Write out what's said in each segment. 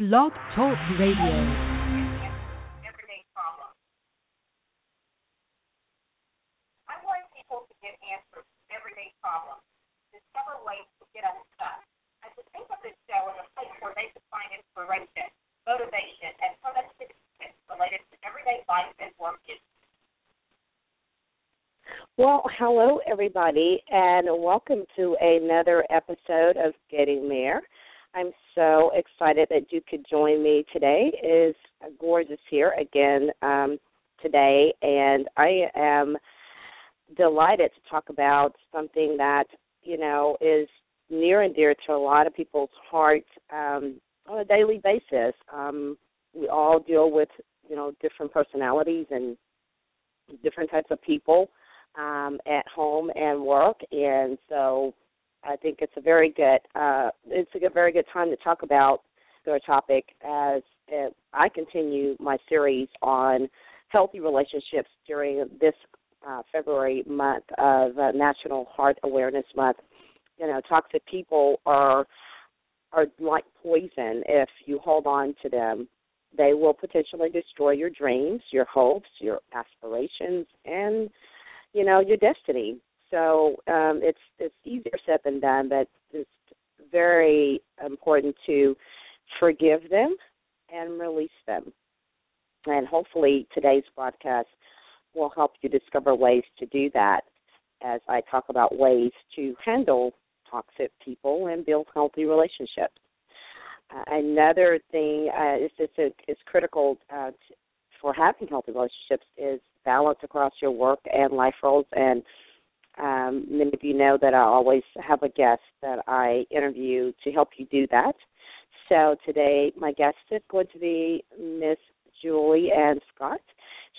Blog Talk Radio. I want people to get answers to everyday problems. Discover ways to get unstuck. And to think of this show as a place where they could find inspiration motivation, and productivity tips related to everyday life and work issues. Well, hello, everybody, and welcome to another episode of Getting There. I'm so excited that you could join me today. Is gorgeous here again um, today, and I am delighted to talk about something that you know is near and dear to a lot of people's hearts. Um, on a daily basis. Um, we all deal with you know different personalities and different types of people um, at home and work, and so I think it's a very good uh, it's a very good time to talk about the topic as I continue my series on healthy relationships during this uh, February month of uh, National Heart Awareness Month. You know, toxic people are are like poison if you hold on to them. They will potentially destroy your dreams, your hopes, your aspirations, and you know your destiny. So um, it's it's easier said than done, but it's very important to forgive them and release them. And hopefully today's broadcast will help you discover ways to do that as I talk about ways to handle toxic people and build healthy relationships. Uh, another thing uh, is, is, is critical uh, for having healthy relationships is balance across your work and life roles. And um, many of you know that I always have a guest that I interview to help you do that. So today, my guest is going to be Miss Julie Ann Scott.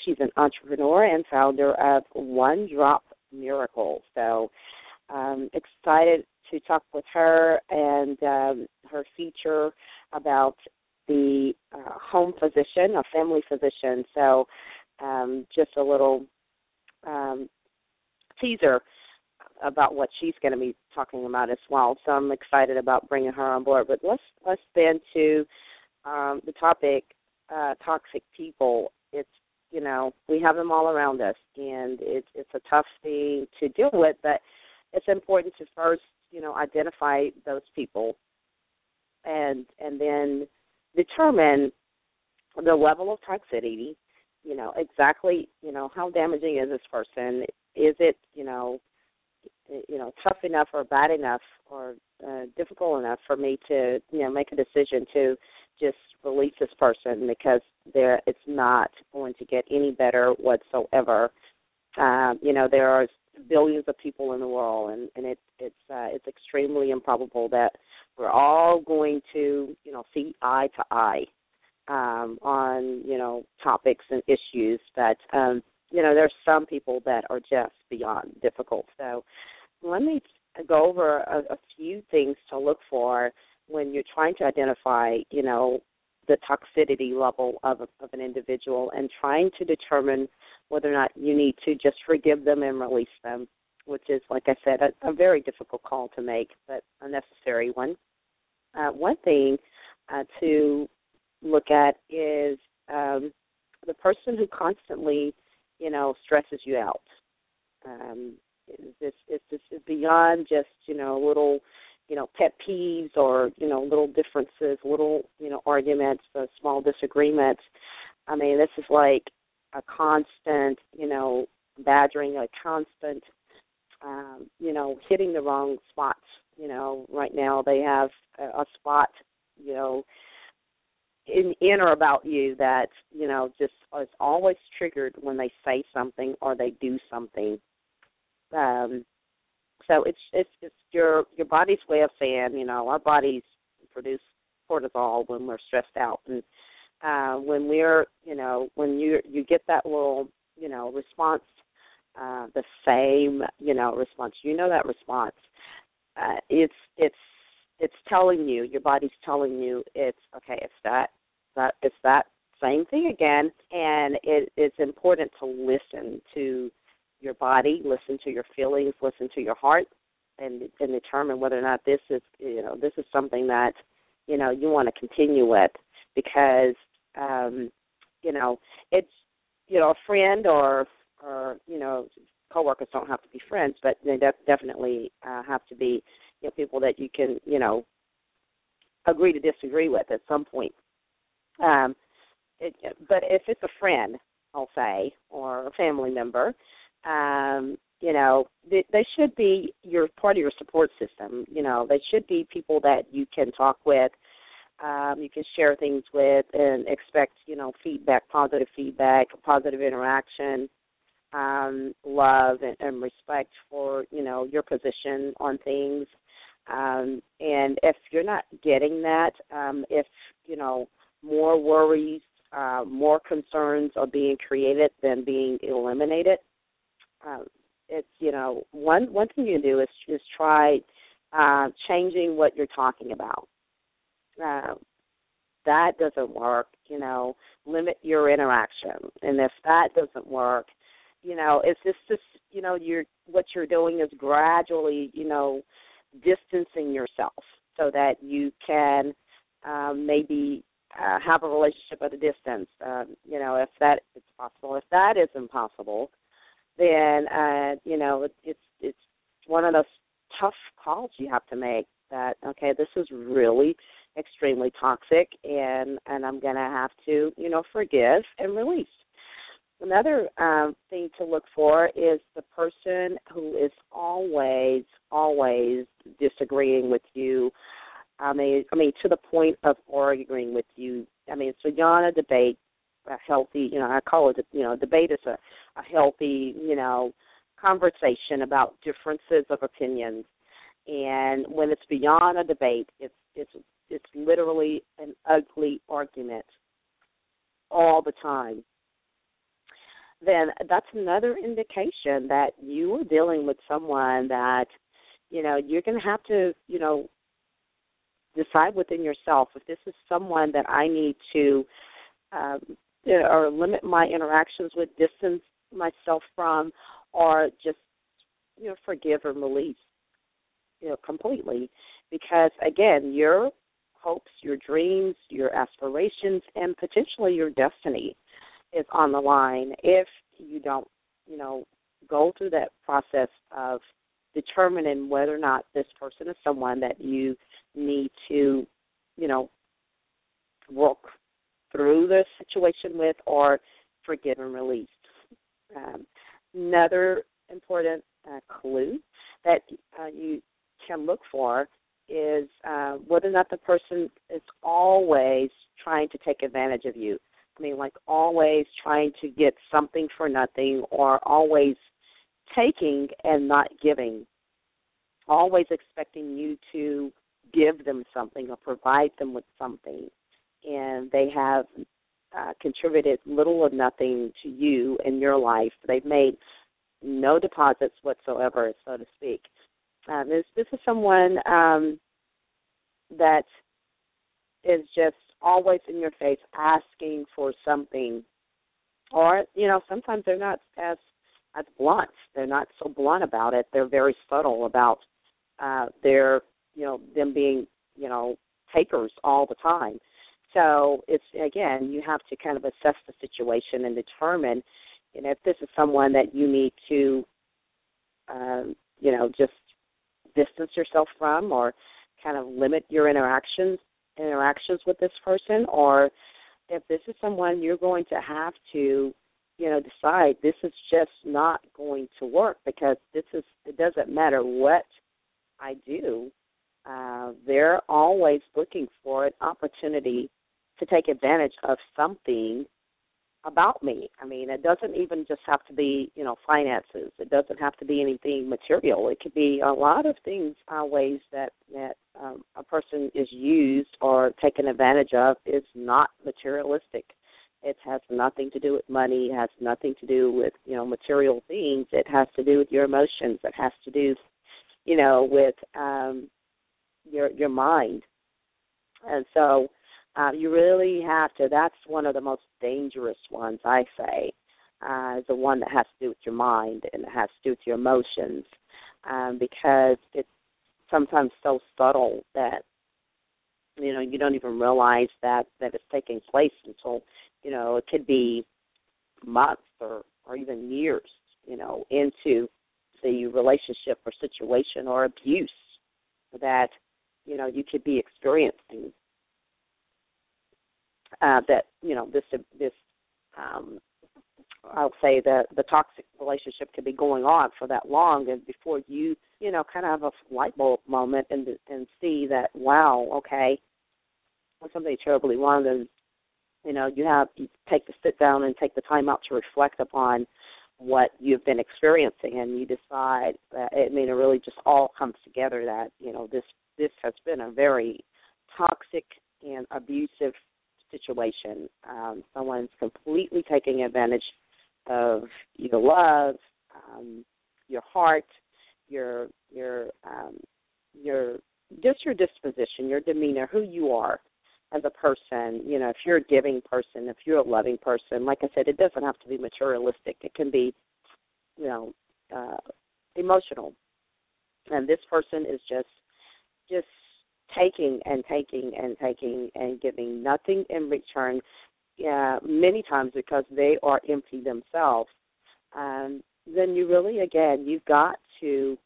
She's an entrepreneur and founder of One Drop Miracle. So um, excited to talk with her and um, her feature about the uh, home physician, a family physician. So, um, just a little um, teaser about what she's going to be talking about as well. So I'm excited about bringing her on board. But let's let's then to um, the topic: uh, toxic people. It's you know we have them all around us, and it's it's a tough thing to deal with, but it's important to first you know identify those people and and then determine the level of toxicity you know exactly you know how damaging is this person is it you know you know tough enough or bad enough or uh, difficult enough for me to you know make a decision to just release this person because there it's not going to get any better whatsoever um you know there are billions of people in the world, and and it, it's uh, it's extremely improbable that we're all going to you know see eye to eye um, on you know topics and issues. But um, you know there's some people that are just beyond difficult. So let me go over a, a few things to look for when you're trying to identify you know the toxicity level of, of an individual and trying to determine whether or not you need to just forgive them and release them, which is, like I said, a, a very difficult call to make, but a necessary one. Uh, one thing uh, to look at is um, the person who constantly, you know, stresses you out. Um, this it's just beyond just you know little you know pet peeves or you know little differences, little you know arguments, uh, small disagreements. I mean, this is like a constant, you know, badgering, a constant, um, you know, hitting the wrong spots. You know, right now they have a, a spot, you know, in in or about you that you know just is always triggered when they say something or they do something. Um, so it's it's it's your your body's way of saying, you know, our bodies produce cortisol when we're stressed out, and uh, when we're you know when you you get that little you know response, uh, the same you know response. You know that response. Uh, it's it's it's telling you your body's telling you it's okay. It's that that it's that same thing again, and it, it's important to listen to your body, listen to your feelings, listen to your heart, and and determine whether or not this is you know this is something that you know you want to continue with because um you know it's you know a friend or or you know coworkers don't have to be friends but they def- definitely uh, have to be you know people that you can you know agree to disagree with at some point. Um it, but if it's a friend i'll say or a family member um you know they, they should be your part of your support system you know. They should be people that you can talk with um you can share things with and expect you know feedback positive feedback positive interaction um love and, and respect for you know your position on things um and if you're not getting that um if you know more worries uh, more concerns are being created than being eliminated um, it's you know one one thing you can do is is try uh, changing what you're talking about. Uh, that doesn't work. You know, limit your interaction, and if that doesn't work, you know, it's just just you know you're what you're doing is gradually you know distancing yourself so that you can um, maybe uh, have a relationship at a distance. Um, you know, if that is possible. If that is impossible, then uh, you know it, it's it's one of those tough calls you have to make. That okay, this is really extremely toxic, and and I'm to have to you know forgive and release. Another um, thing to look for is the person who is always, always disagreeing with you. I mean, I mean, to the point of arguing with you. I mean, so you're a debate, a healthy, you know, I call it, you know, debate is a a healthy, you know, conversation about differences of opinions. And when it's beyond a debate, it's it's it's literally an ugly argument all the time. Then that's another indication that you are dealing with someone that, you know, you're going to have to, you know, decide within yourself if this is someone that I need to, um, or limit my interactions with, distance myself from or just you know forgive and release you know completely. Because again your hopes your dreams your aspirations and potentially your destiny is on the line if you don't you know go through that process of determining whether or not this person is someone that you need to you know work through the situation with or forgive and release um, another important uh, clue that uh, you can look for is uh, whether or not the person is always trying to take advantage of you. I mean, like always trying to get something for nothing or always taking and not giving. Always expecting you to give them something or provide them with something. And they have uh, contributed little or nothing to you in your life. They've made no deposits whatsoever, so to speak. Um, this this is someone um, that is just always in your face, asking for something, or you know sometimes they're not as as blunt. They're not so blunt about it. They're very subtle about uh, their you know them being you know takers all the time. So it's again, you have to kind of assess the situation and determine, you know, if this is someone that you need to, um, you know, just distance yourself from, or kind of limit your interactions interactions with this person, or if this is someone you're going to have to, you know, decide this is just not going to work because this is it doesn't matter what I do. Uh, they're always looking for an opportunity to take advantage of something about me. I mean, it doesn't even just have to be, you know, finances. It doesn't have to be anything material. It could be a lot of things, uh, ways that that um, a person is used or taken advantage of is not materialistic. It has nothing to do with money. It has nothing to do with, you know, material things. It has to do with your emotions. It has to do, you know, with um, your your mind. And so uh, you really have to. That's one of the most dangerous ones, I say, uh, is the one that has to do with your mind and it has to do with your emotions, um, because it's sometimes so subtle that you know you don't even realize that that it's taking place until you know it could be months or or even years, you know, into the relationship or situation or abuse that you know you could be experiencing uh, that you know this this um, I'll say that the toxic relationship could be going on for that long, and before you you know kind of have a light bulb moment and and see that wow okay when something terribly wrong then you know you have you take the sit down and take the time out to reflect upon what you've been experiencing and you decide that it I mean it really just all comes together that you know this this has been a very toxic and abusive situation. Um, someone's completely taking advantage of your love, um, your heart, your your um, your just your disposition, your demeanor, who you are as a person. You know, if you're a giving person, if you're a loving person, like I said, it doesn't have to be materialistic. It can be, you know, uh, emotional. And this person is just just taking and taking and taking and giving nothing in return uh, many times because they are empty themselves. Um, then you really again you've got to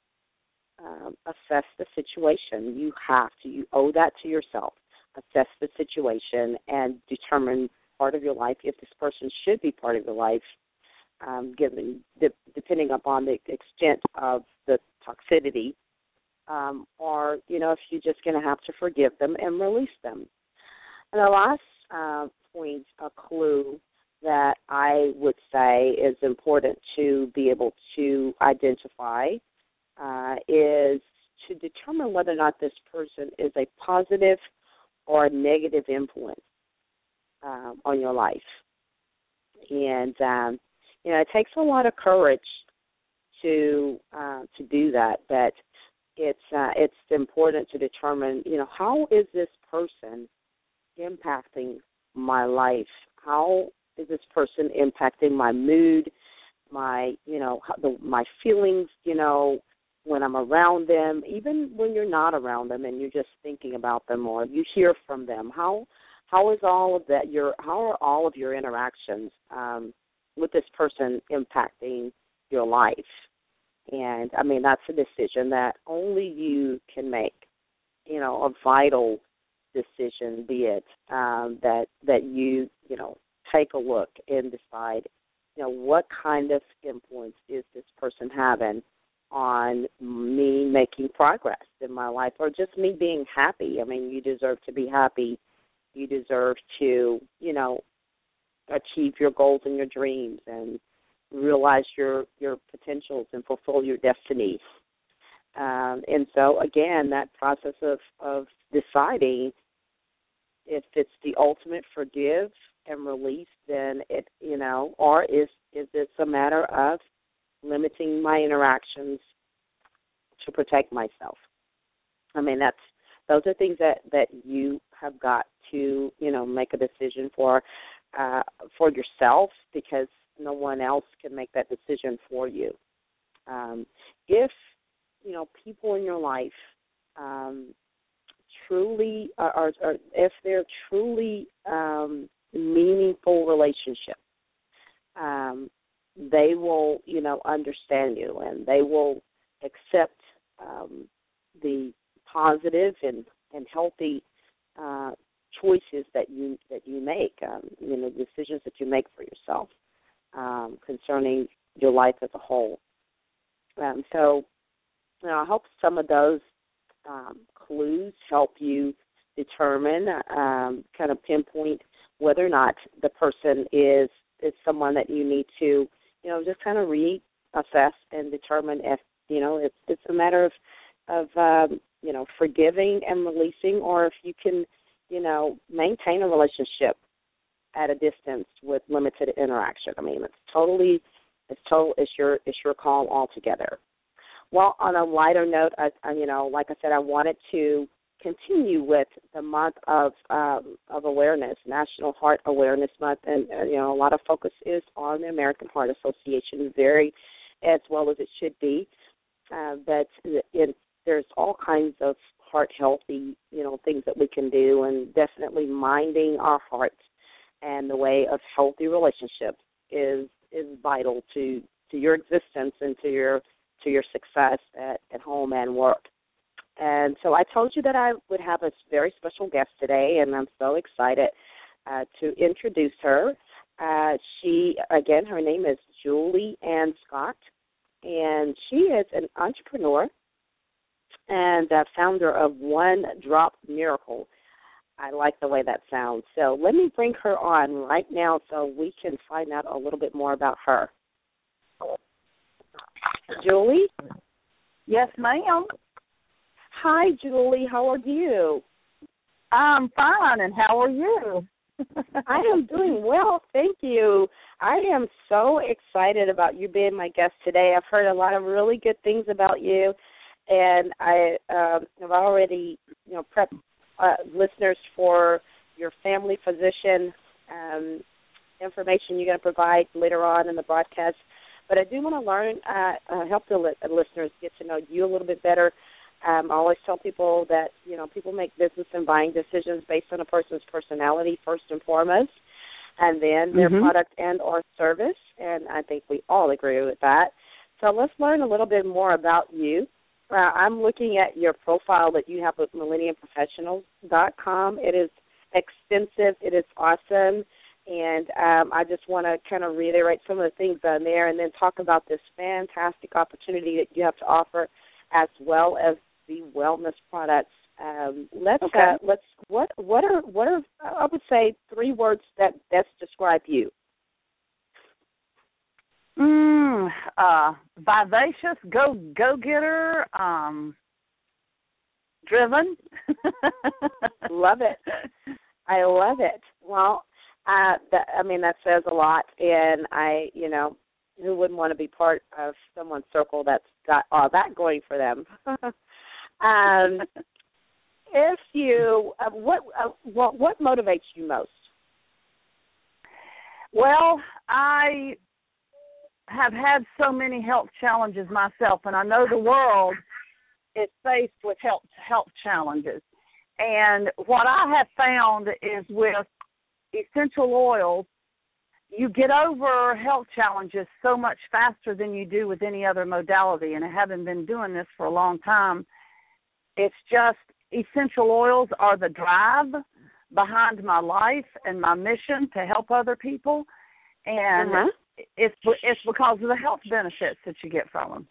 um, assess the situation. You have to you owe that to yourself. Assess the situation and determine part of your life if this person should be part of your life um, given de- depending upon the extent of the toxicity um, or you know if you're just going to have to forgive them and release them. And the last uh, point, a clue that I would say is important to be able to identify uh, is to determine whether or not this person is a positive or negative influence um, on your life. And um, you know, it takes a lot of courage to uh, to do that. But it's uh, it's important to determine, you know, how is this person impacting my life? How is this person impacting my mood, my, you know, the, my feelings, you know, when I'm around them, even when you're not around them and you're just thinking about them or you hear from them. How how is all of that your how are all of your interactions um, with this person impacting your life? And I mean, that's a decision that only you can make. You know, a vital decision, be it um, that that you you know take a look and decide, you know, what kind of influence is this person having on me making progress in my life, or just me being happy. I mean, you deserve to be happy. You deserve to, you know, achieve your goals and your dreams and realize your your potentials and fulfill your destiny. Um, and so again, that process of of deciding if it's the ultimate forgive and release, then it you know, or is is this a matter of limiting my interactions to protect myself? I mean, that's those are things that that you have got to you know make a decision for uh, for yourself because no one else can make that decision for you. Um, if you know people in your life um, truly are, are, are, if they're truly um, meaningful relationship, um, they will you know understand you and they will accept um, the positive and and healthy uh, choices that you that you make, um, you know, decisions that you make for yourself um, concerning your life as a whole. Um, so, you know, I hope some of those um, clues help you determine, um, kind of pinpoint whether or not the person is is someone that you need to, you know, just kind of reassess and determine if, you know, it's it's a matter of of um, you know, forgiving and releasing or if you can, you know, maintain a relationship at a distance with limited interaction. I mean, it's totally it's total it's your it's your call altogether. Well, on a lighter note, I, I you know, like I said, I wanted to continue with the month of um, of awareness, National Heart Awareness Month, and uh, you know a lot of focus is on the American Heart Association, very as well as it should be. Uh, but it, there's all kinds of heart healthy you know things that we can do, and definitely minding our hearts and the way of healthy relationships is is vital to to your existence and to your to your success at, at home and work. And so I told you that I would have a very special guest today, and I'm so excited uh, to introduce her. Uh, she, again, her name is Julie Ann Scott, and she is an entrepreneur and uh, founder of One Drop Miracle. I like the way that sounds. So let me bring her on right now so we can find out a little bit more about her. Julie? Yes, ma'am. Hi, Julie. How are you? I'm fine, and how are you? I am doing well, thank you. I am so excited about you being my guest today. I've heard a lot of really good things about you, and I um, have already, you know, prepped uh, listeners for your family physician um, information you're going to provide later on in the broadcast. But I do want to learn, uh, uh, help the li- listeners get to know you a little bit better. Um, I always tell people that you know people make business and buying decisions based on a person's personality first and foremost, and then their mm-hmm. product and or service. And I think we all agree with that. So let's learn a little bit more about you. Uh, I'm looking at your profile that you have with MillenniumProfessionals.com. It is extensive. It is awesome. And um, I just want to kind of reiterate some of the things on there and then talk about this fantastic opportunity that you have to offer as well as the wellness products. Um, let's okay. uh, let's what what are what are I would say three words that best describe you. Mm, uh, vivacious, go go getter, um, driven. love it. I love it. Well, uh, that I mean that says a lot, and I, you know, who wouldn't want to be part of someone's circle that's got all that going for them? um, if you, uh, what, uh, what, what motivates you most? Well, I have had so many health challenges myself, and I know the world is faced with health health challenges. And what I have found is with essential oils, you get over health challenges so much faster than you do with any other modality. And I haven't been doing this for a long time. It's just essential oils are the drive behind my life and my mission to help other people. And uh-huh it's it's because of the health benefits that you get from them.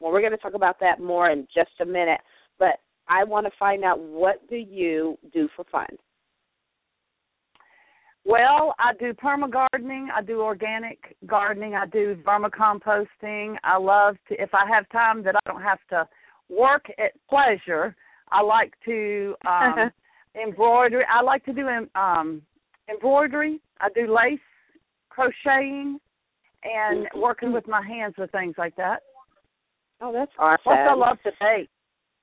Well, we're going to talk about that more in just a minute, but I want to find out what do you do for fun? Well, I do perma gardening, I do organic gardening, I do vermicomposting. I love to if I have time that I don't have to work at pleasure, I like to um embroidery. I like to do um embroidery. I do lace crocheting and Mm-hmm. working with my hands with things like that. Oh, that's awesome. Plus, I love to bake.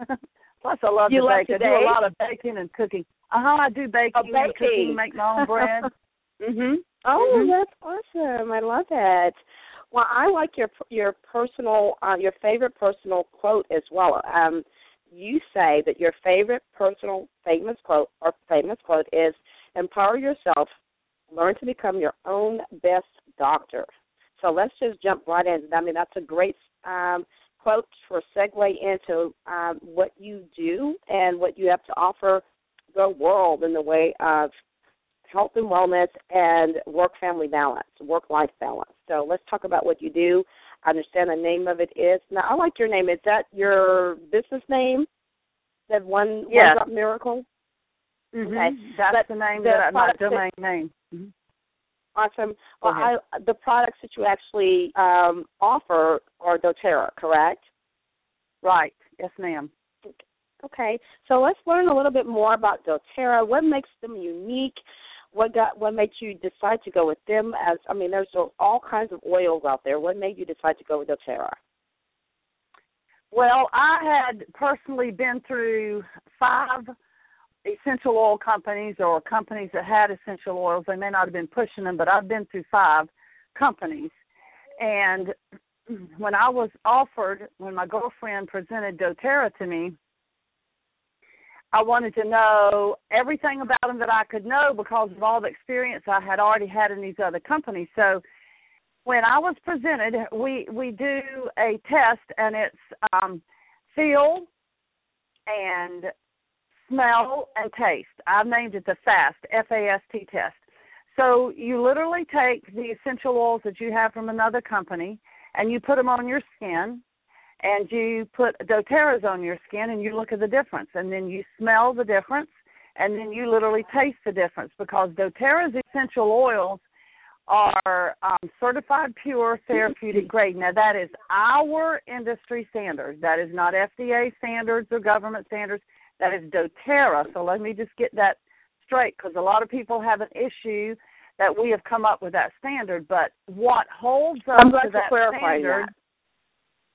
Plus, I love You to love bake. to I do a lot of baking and cooking. Uh huh. I do baking, Oh, and cooking, make my own bread. mhm. Oh, Mhm. that's awesome. I love it. Well, I like your your personal uh, your favorite personal quote as well. Um, you say that your favorite personal famous quote or famous quote is empower yourself, learn to become your own best doctor. So let's just jump right in. I mean, that's a great um, quote for segue into um, what you do and what you have to offer the world in the way of health and wellness and work family balance, work life balance. So let's talk about what you do. I understand the name of it is now I like your name. Is that your business name? That one Yes. one drop miracle? Mm-hmm. Okay. That's But the name the that I, my product that- domain name. Mhm. Awesome. Well, I, the products that you actually um, offer are DoTerra, correct? Right. Yes, ma'am. Okay. So let's learn a little bit more about DoTerra. What makes them unique? What got? What made you decide to go with them? As I mean, there's all kinds of oils out there. What made you decide to go with DoTerra? Well, I had personally been through five essential oil companies or companies that had essential oils. They may not have been pushing them, but I've been through five companies. And when I was offered, when my girlfriend presented doTERRA to me, I wanted to know everything about them that I could know because of all the experience I had already had in these other companies. So when I was presented, we we do a test and it's um, feel and smell and taste. I've named it the FAST F A S T test. So you literally take the essential oils that you have from another company and you put them on your skin and you put doterras on your skin and you look at the difference and then you smell the difference and then you literally taste the difference because doterra's essential oils are um, certified pure therapeutic grade now that is our industry standard that is not fda standards or government standards that is doterra so let me just get that straight because a lot of people have an issue that we have come up with that standard but what holds us to that standard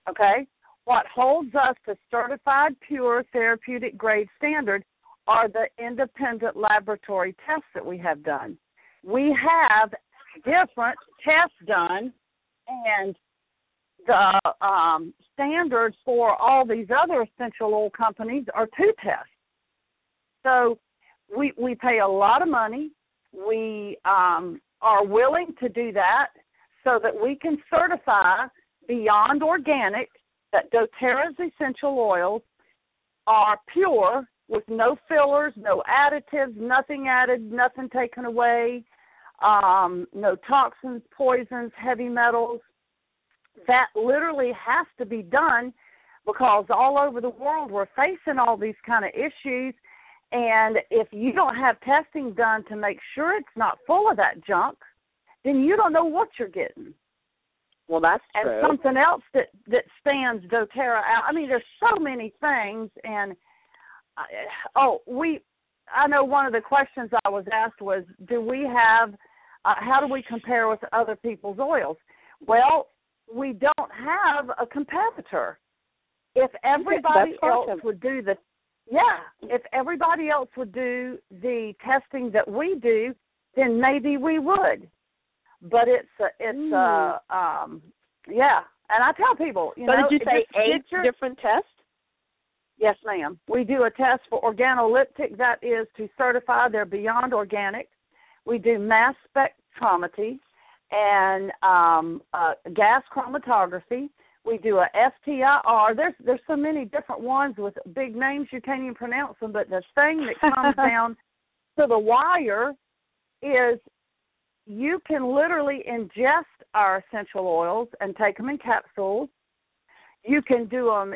that. okay what holds us to certified pure therapeutic grade standard are the independent laboratory tests that we have done. We have different tests done, and the um, standards for all these other essential oil companies are two tests. So we we pay a lot of money. We um, are willing to do that so that we can certify beyond organic that doTERRA's essential oils are pure with no fillers, no additives, nothing added, nothing taken away, um, no toxins, poisons, heavy metals. That literally has to be done because all over the world we're facing all these kind of issues. And if you don't have testing done to make sure it's not full of that junk, then you don't know what you're getting. Well, that's and true. something else that that stands DoTerra out. I mean, there's so many things, and uh, oh, we. I know one of the questions I was asked was, do we have? Uh, how do we compare with other people's oils? Well, we don't have a competitor. If everybody else awesome. would do the yeah, if everybody else would do the testing that we do, then maybe we would. But it's a, it's mm. a um yeah. And i tell people you so know did you say eight your, different tests? Yes ma'am. We do a test for organoleptic that is to certify they're beyond organic. We do mass spectrometry and um uh gas chromatography we do a FTIR. There's there's so many different ones with big names you can't even pronounce them. But the thing that comes down to the wire is you can literally ingest our essential oils and take them in capsules. You can do them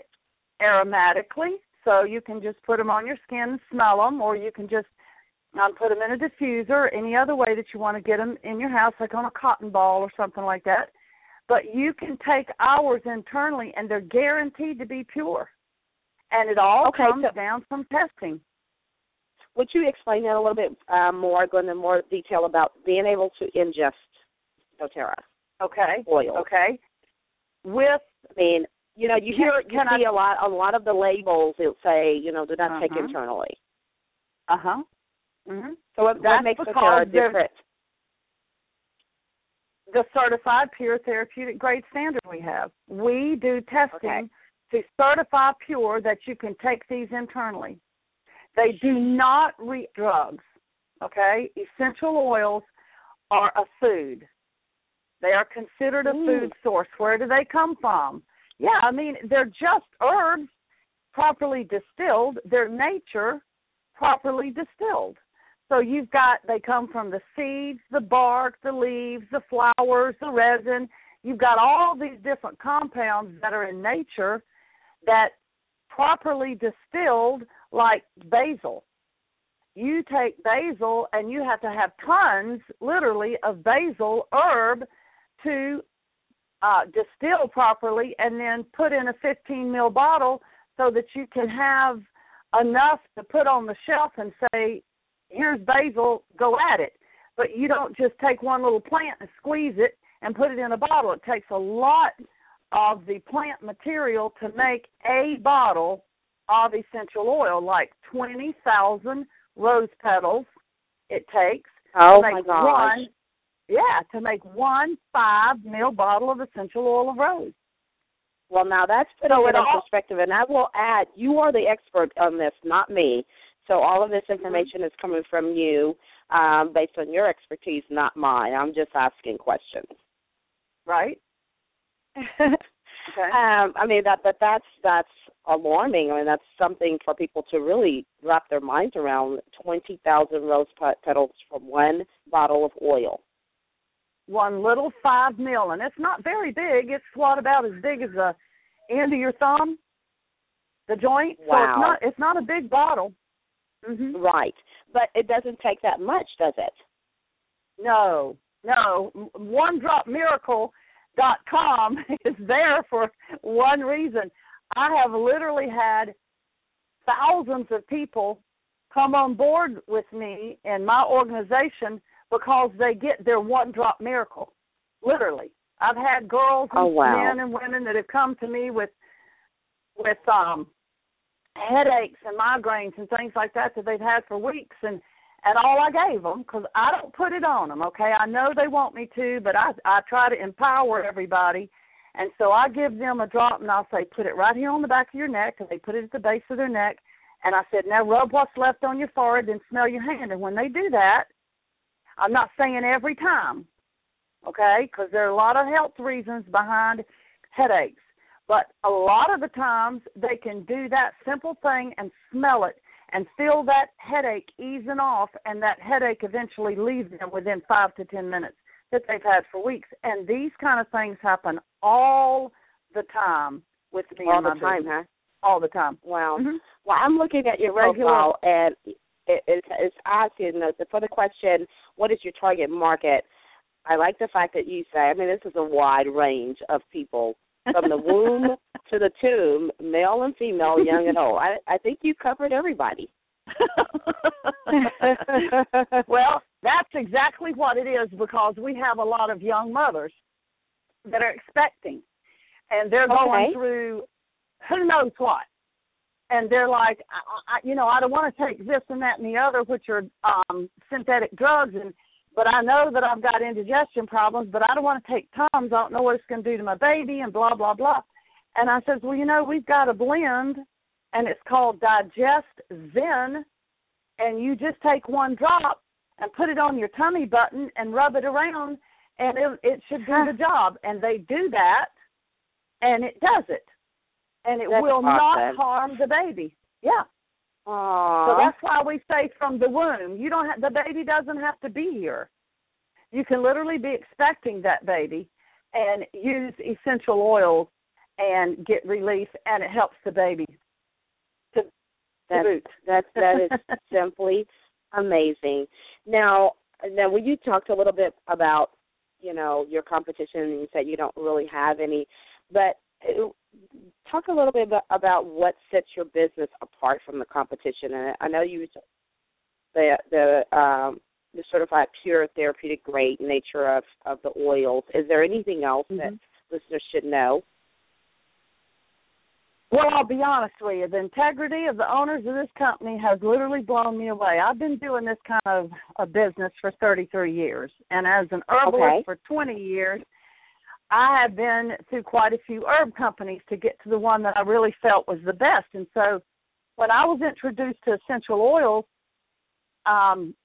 aromatically, so you can just put them on your skin and smell them, or you can just um, put them in a diffuser, or any other way that you want to get them in your house, like on a cotton ball or something like that. But you can take ours internally, and they're guaranteed to be pure. And it all okay, comes so- down from testing. Would you explain that a little bit um, more, go into more detail about being able to ingest doTERRA Okay. oil? Okay. With I mean, you know, you Can- hear you can I- see a lot a lot of the labels. It'll say, you know, do not take Uh-huh. internally. uh huh. Mhm. So what, what makes they're- different? the certified pure therapeutic grade standard we have. We do testing to certify pure that you can take these internally. They do not read drugs. Okay? Essential oils are a food. They are considered a Mm. food source. Where do they come from? Yeah, I mean, they're just herbs properly distilled. They're nature properly distilled. So you've got they come from the seeds, the bark, the leaves, the flowers, the resin. You've got all these different compounds that are in nature that properly distilled like basil you take basil and you have to have tons, literally, of basil herb to uh, distill properly and then put in a 15 ml bottle so that you can have enough to put on the shelf and say, here's basil, go at it. But you don't just take one little plant and squeeze it and put it in a bottle. It takes a lot of the plant material to make a bottle of essential oil, like 20,000 rose petals it takes oh to make my gosh. one yeah, to make one five mil bottle of essential oil of rose. Well, now that's putting So it it in all- perspective, and I will add, you are the expert on this, not me. So all of this information is coming from you, um, based on your expertise, not mine. I'm just asking questions. Right? Okay. um, I mean that, but that's that's alarming. I mean that's something for people to really wrap their minds around. Twenty thousand rose petals from one bottle of oil. one little five mil, and it's not very big. It's what about as big as the end of your thumb, the joint. Wow. So it's not it's not a big bottle. Hmm Right, but it doesn't take that much, does it? No, no. One Drop Miracle dot com is there for one reason. I have literally had thousands of people come on board with me in my organization because they get their one drop miracle. Literally. I've had girls and Oh, wow. men and women that have come to me with with um headaches and migraines and things like that that they've had for weeks and and all I gave them because I don't put it on them. Okay, I know they want me to, but I I try to empower everybody, and so I give them a drop and I'll say put it right here on the back of your neck, and they put it at the base of their neck, and I said now rub what's left on your forehead and smell your hand, and when they do that, I'm not saying every time, okay, because there are a lot of health reasons behind headaches, but a lot of the times they can do that simple thing and smell it and feel that headache easing off and that headache eventually leaves them within five to ten minutes that they've had for weeks. And these kind of things happen all the time with me All the time, business. huh? All the time. Wow. Mhm. Well, I'm looking at your Regular- profile, and it, it's, it's asking the, for the question, what is your target market? I like the fact that you say, I mean, this is a wide range of people, from the womb to the tomb, male and female, young and old. I, I think you covered everybody. well, that's exactly what it is because we have a lot of young mothers that are expecting and they're going Okay. through who knows what. And they're like, I, I, you know, I don't want to take this and that and the other, which are um synthetic drugs, and but I know that I've got indigestion problems, but I don't want to take Tums. I don't know what it's going to do to my baby, and blah blah blah. And I says, well, you know, we've got a blend, and it's called DigestZen, and you just take one drop and put it on your tummy button and rub it around, and it, it should do the job. And they do that, and it does it, and it That's will not harm the baby. Yeah. Aww. So that's why we say from the womb. You don't have the baby doesn't have to be here. You can literally be expecting that baby and use essential oils and get relief and it helps the baby to, to That's- boot. That that is simply amazing. Now, now when you talked a little bit about, you know, your competition, and you said you don't really have any, but uh, talk a little bit about, about what sets your business apart from the competition. And I know you the the um, the certified pure therapeutic grade nature of of the oils. Is there anything else that Mhm. listeners should know? Well, I'll be honest with you. The integrity of the owners of this company has literally blown me away. I've been doing this kind of a business for 33 years, and as an herbalist Okay. for 20 years, I have been through quite a few herb companies to get to the one that I really felt was the best. And so, when I was introduced to essential oils, um,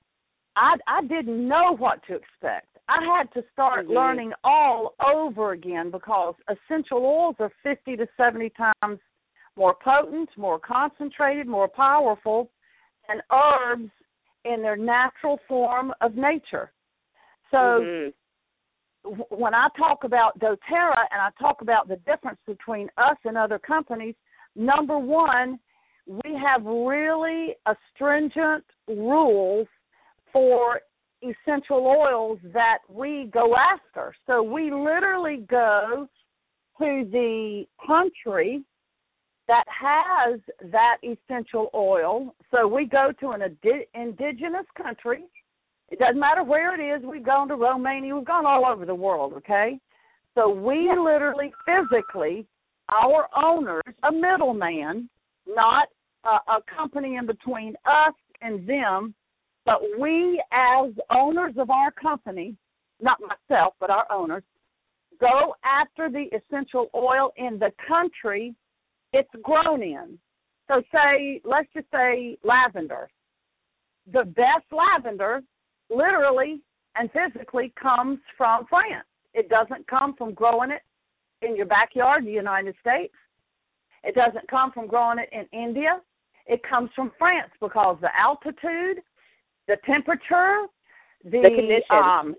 I I didn't know what to expect. I had to start Mhm. learning all over again because essential oils are 50 to 70 times more potent, more concentrated, more powerful than herbs in their natural form of nature. So Mhm. When I talk about doTERRA and I talk about the difference between us and other companies, number one, we have really stringent rules for essential oils that we go after. So we literally go to the country that has that essential oil. So we go to an indigenous country. It doesn't matter where it is. We've gone to Romania. We've gone all over the world, okay? So we literally physically, our owners, a middleman, not a, a company in between us and them, but we as owners of our company, not myself, but our owners, go after the essential oil in the country it's grown in. So say, let's just say lavender. The best lavender literally and physically comes from France. It doesn't come from growing it in your backyard in the United States. It doesn't come from growing it in India. It comes from France because the altitude, the temperature, the, the conditions. Um,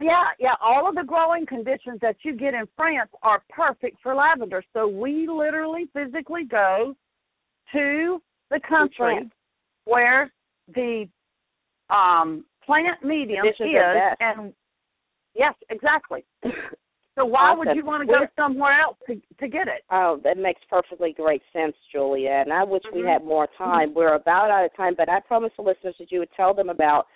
yeah, yeah, all of the growing conditions that you get in France are perfect for lavender. So we literally physically go to the country where the um plant medium is and yes, exactly. So why would you want to go somewhere else to to get it? Oh, that makes perfectly great sense, Julia. And I wish mm-hmm. we had more time. We're about out of time, but I promised the listeners that you would tell them about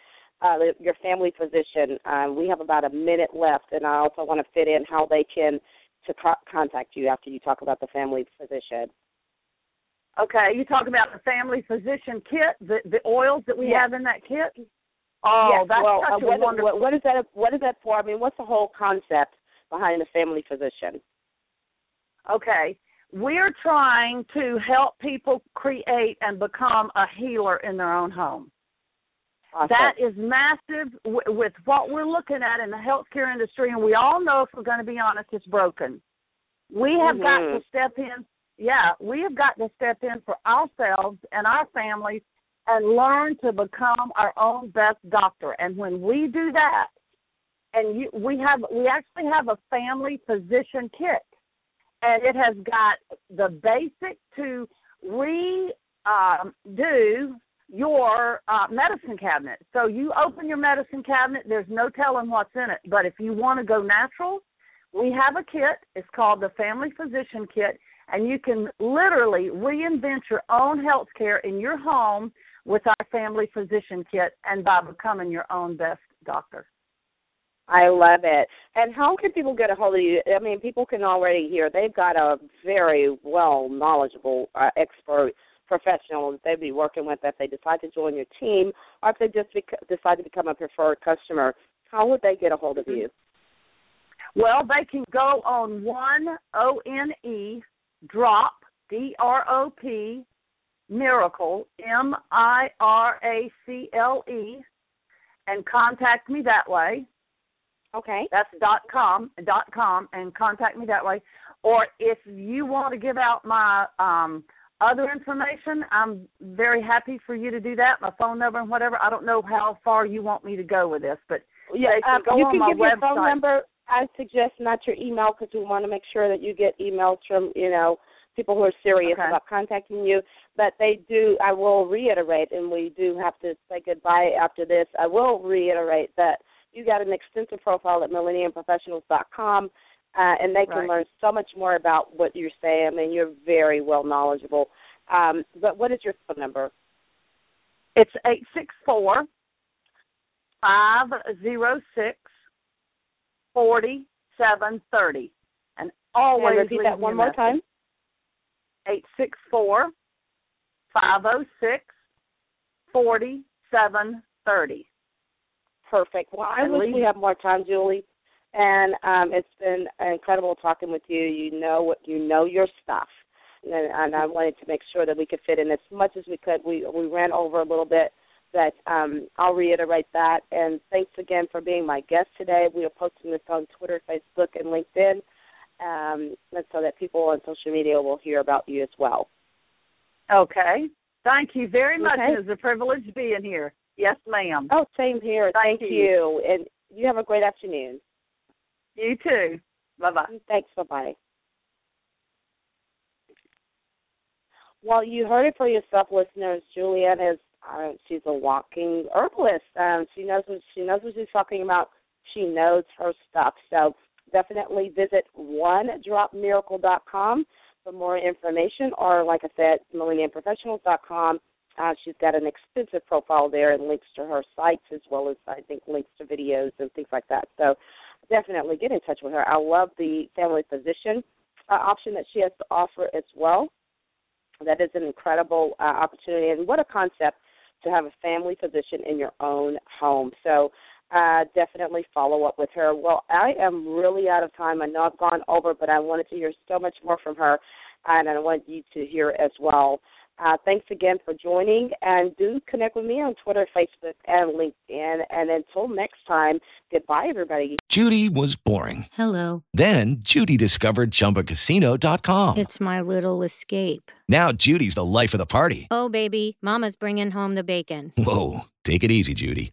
uh, your family physician. Um, we have about a minute left, and I also want to fit in how they can to co- contact you after you talk about the family physician. Okay, you talk about the family physician kit, the the oils that we yes. have in that kit. Oh, yes. that's well, such uh, a what, wonderful. What, what is that? What is that for? I mean, what's the whole concept behind the family physician? Okay, we're trying to help people create and become a healer in their own home. Awesome. That is massive w- with what we're looking at in the healthcare industry, and we all know, if we're going to be honest, it's broken. We have mm-hmm. got to step in. Yeah, we have got to step in for ourselves and our families and learn to become our own best doctor. And when we do that, and you, we have, we actually have a family physician kit, and it has got the basic to redo um, your uh, medicine cabinet. So you open your medicine cabinet, there's no telling what's in it. But if you want to go natural, we have a kit. It's called the Family Physician Kit, and you can literally reinvent your own health care in your home with our Family Physician Kit and by becoming your own best doctor. I love it. And how can people get a hold of you? I mean, people can already hear they've got a very well knowledgeable uh, expert professional that they'd be working with if they decide to join your team or if they just bec- decide to become a preferred customer. How would they get a hold of you? Well, they can go on one O N E drop D R O P miracle M I R A C L E and contact me that way. Okay. That's dot com dot com and contact me that way. Or if you want to give out my um other information, I'm very happy for you to do that. My phone number and whatever. I don't know how far you want me to go with this, but yeah, um, you can give your phone number. I suggest not your email because we want to make sure that you get emails from you know people who are serious okay. about contacting you. But they do. I will reiterate, and we do have to say goodbye after this. I will reiterate that you got an extensive profile at millenniumprofessionals.com. Uh, and they can right. learn so much more about what you're saying. I mean, you're very well knowledgeable. Um, but what is your phone number? It's eight six four five zero six forty seven thirty, and always and repeat that one more time. Eight six four five zero six forty seven thirty. Perfect. Well, I wish we had more time, Julie. And um, it's been incredible talking with you. You know what you know your stuff, and, and I wanted to make sure that we could fit in as much as we could. We we ran over a little bit, but um, I'll reiterate that. And thanks again for being my guest today. We are posting this on Twitter, Facebook, and LinkedIn, um, and so that people on social media will hear about you as well. Okay. Thank you very much. Okay. It's a privilege being here. Yes, ma'am. Oh, same here. Thank Thank you. you, and you have a great afternoon. You too. Bye bye. Thanks. Bye bye. Well, you heard it for yourself, listeners. Julie Ann is uh, she's a walking herbalist. Um, she knows what she knows what she's talking about. She knows her stuff. So definitely visit onedropmiracle.com for more information, or like I said, millenniumprofessionals.com. Uh, she's got an extensive profile there and links to her sites as well as I think links to videos and things like that. So definitely get in touch with her. I love the family physician uh, option that she has to offer as well. That is an incredible uh, opportunity, and what a concept to have a family physician in your own home. So uh, definitely follow up with her. Well, I am really out of time. I know I've gone over, but I wanted to hear so much more from her, and I want you to hear as well. Uh, thanks again for joining, and do connect with me on Twitter, Facebook, and LinkedIn. And until next time, goodbye, everybody. Judy was boring. Hello. Then Judy discovered ChumbaCasino.com. It's my little escape. Now Judy's the life of the party. Oh, baby, Mama's bringing home the bacon. Whoa, take it easy, Judy.